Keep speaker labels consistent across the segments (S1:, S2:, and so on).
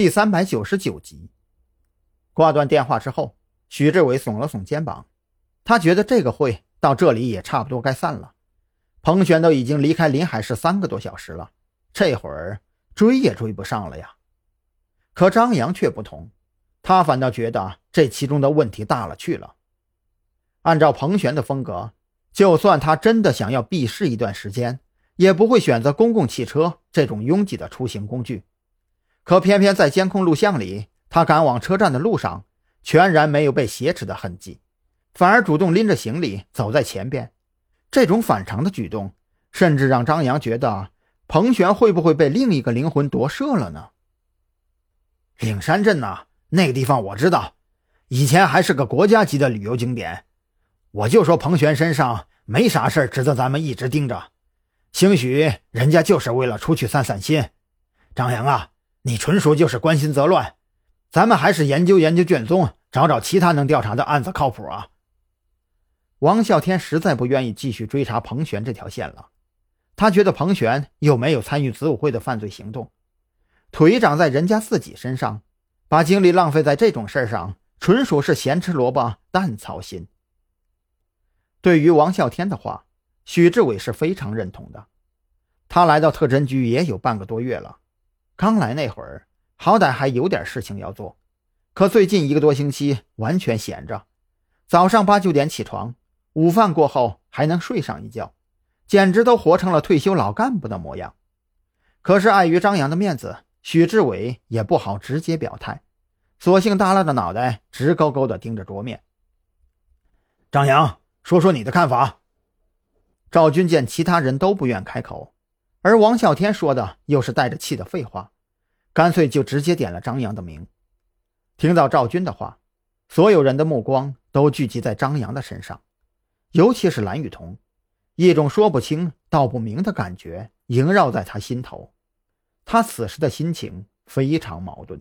S1: 第三百九十九集。挂断电话之后，许志伟耸了耸肩膀，他觉得这个会到这里也差不多该散了。彭璇都已经离开临海市三个多小时了，这会儿追也追不上了呀。可张扬却不同，他反倒觉得这其中的问题大了去了。按照彭璇的风格，就算他真的想要避世一段时间，也不会选择公共汽车这种拥挤的出行工具。可偏偏在监控录像里，他赶往车站的路上，全然没有被挟持的痕迹，反而主动拎着行李走在前边。这种反常的举动，甚至让张扬觉得彭璇会不会被另一个灵魂夺舍了呢？
S2: 岭山镇呐，那个地方我知道，以前还是个国家级的旅游景点。我就说彭璇身上没啥事值得咱们一直盯着，兴许人家就是为了出去散散心。张扬啊！你纯属就是关心则乱，咱们还是研究研究卷宗，找找其他能调查的案子靠谱啊。
S1: 王啸天实在不愿意继续追查彭璇这条线了，他觉得彭璇又没有参与子午会的犯罪行动，腿长在人家自己身上，把精力浪费在这种事上，纯属是咸吃萝卜淡操心。对于王啸天的话，许志伟是非常认同的。他来到特侦局也有半个多月了。刚来那会儿，好歹还有点事情要做，可最近一个多星期完全闲着。早上八九点起床，午饭过后还能睡上一觉，简直都活成了退休老干部的模样。可是碍于张扬的面子，许志伟也不好直接表态，索性耷拉着脑袋，直勾勾地盯着桌面。
S2: 张扬，说说你的看法。
S1: 赵军见其他人都不愿开口。而王啸天说的又是带着气的废话，干脆就直接点了张扬的名。听到赵军的话，所有人的目光都聚集在张扬的身上，尤其是蓝雨桐，一种说不清道不明的感觉萦绕在他心头。他此时的心情非常矛盾，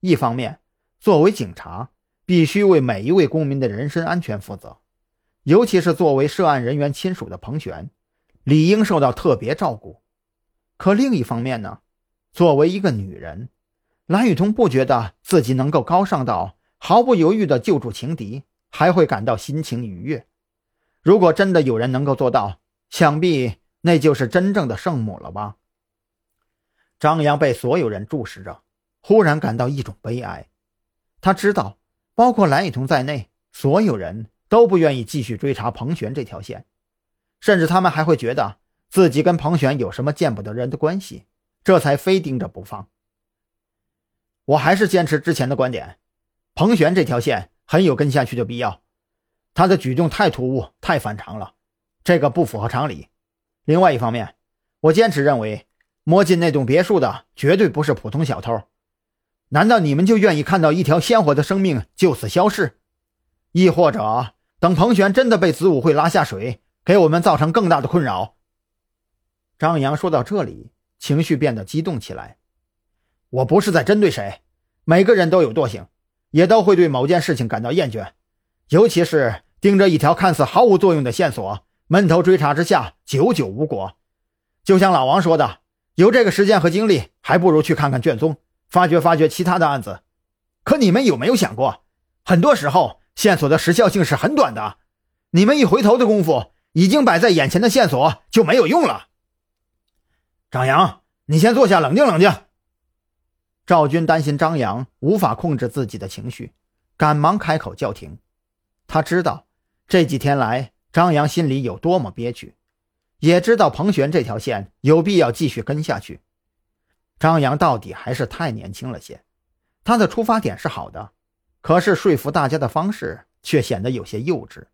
S1: 一方面，作为警察，必须为每一位公民的人身安全负责，尤其是作为涉案人员亲属的彭璇。理应受到特别照顾，可另一方面呢？作为一个女人，蓝雨桐不觉得自己能够高尚到毫不犹豫地救助情敌，还会感到心情愉悦。如果真的有人能够做到，想必那就是真正的圣母了吧？张扬被所有人注视着，忽然感到一种悲哀。他知道，包括蓝雨桐在内，所有人都不愿意继续追查彭璇这条线。甚至他们还会觉得自己跟彭璇有什么见不得人的关系，这才非盯着不放。我还是坚持之前的观点，彭璇这条线很有跟下去的必要。他的举动太突兀、太反常了，这个不符合常理。另外一方面，我坚持认为，摸进那栋别墅的绝对不是普通小偷。难道你们就愿意看到一条鲜活的生命就此消逝？亦或者，等彭璇真的被子午会拉下水？给我们造成更大的困扰。张扬说到这里，情绪变得激动起来。我不是在针对谁，每个人都有惰性，也都会对某件事情感到厌倦，尤其是盯着一条看似毫无作用的线索，闷头追查之下，久久无果。就像老王说的，有这个时间和精力，还不如去看看卷宗，发掘发掘其他的案子。可你们有没有想过，很多时候线索的时效性是很短的，你们一回头的功夫。已经摆在眼前的线索就没有用了。张扬，你先坐下，冷静冷静。赵军担心张扬无法控制自己的情绪，赶忙开口叫停。他知道这几天来张扬心里有多么憋屈，也知道彭璇这条线有必要继续跟下去。张扬到底还是太年轻了些，他的出发点是好的，可是说服大家的方式却显得有些幼稚。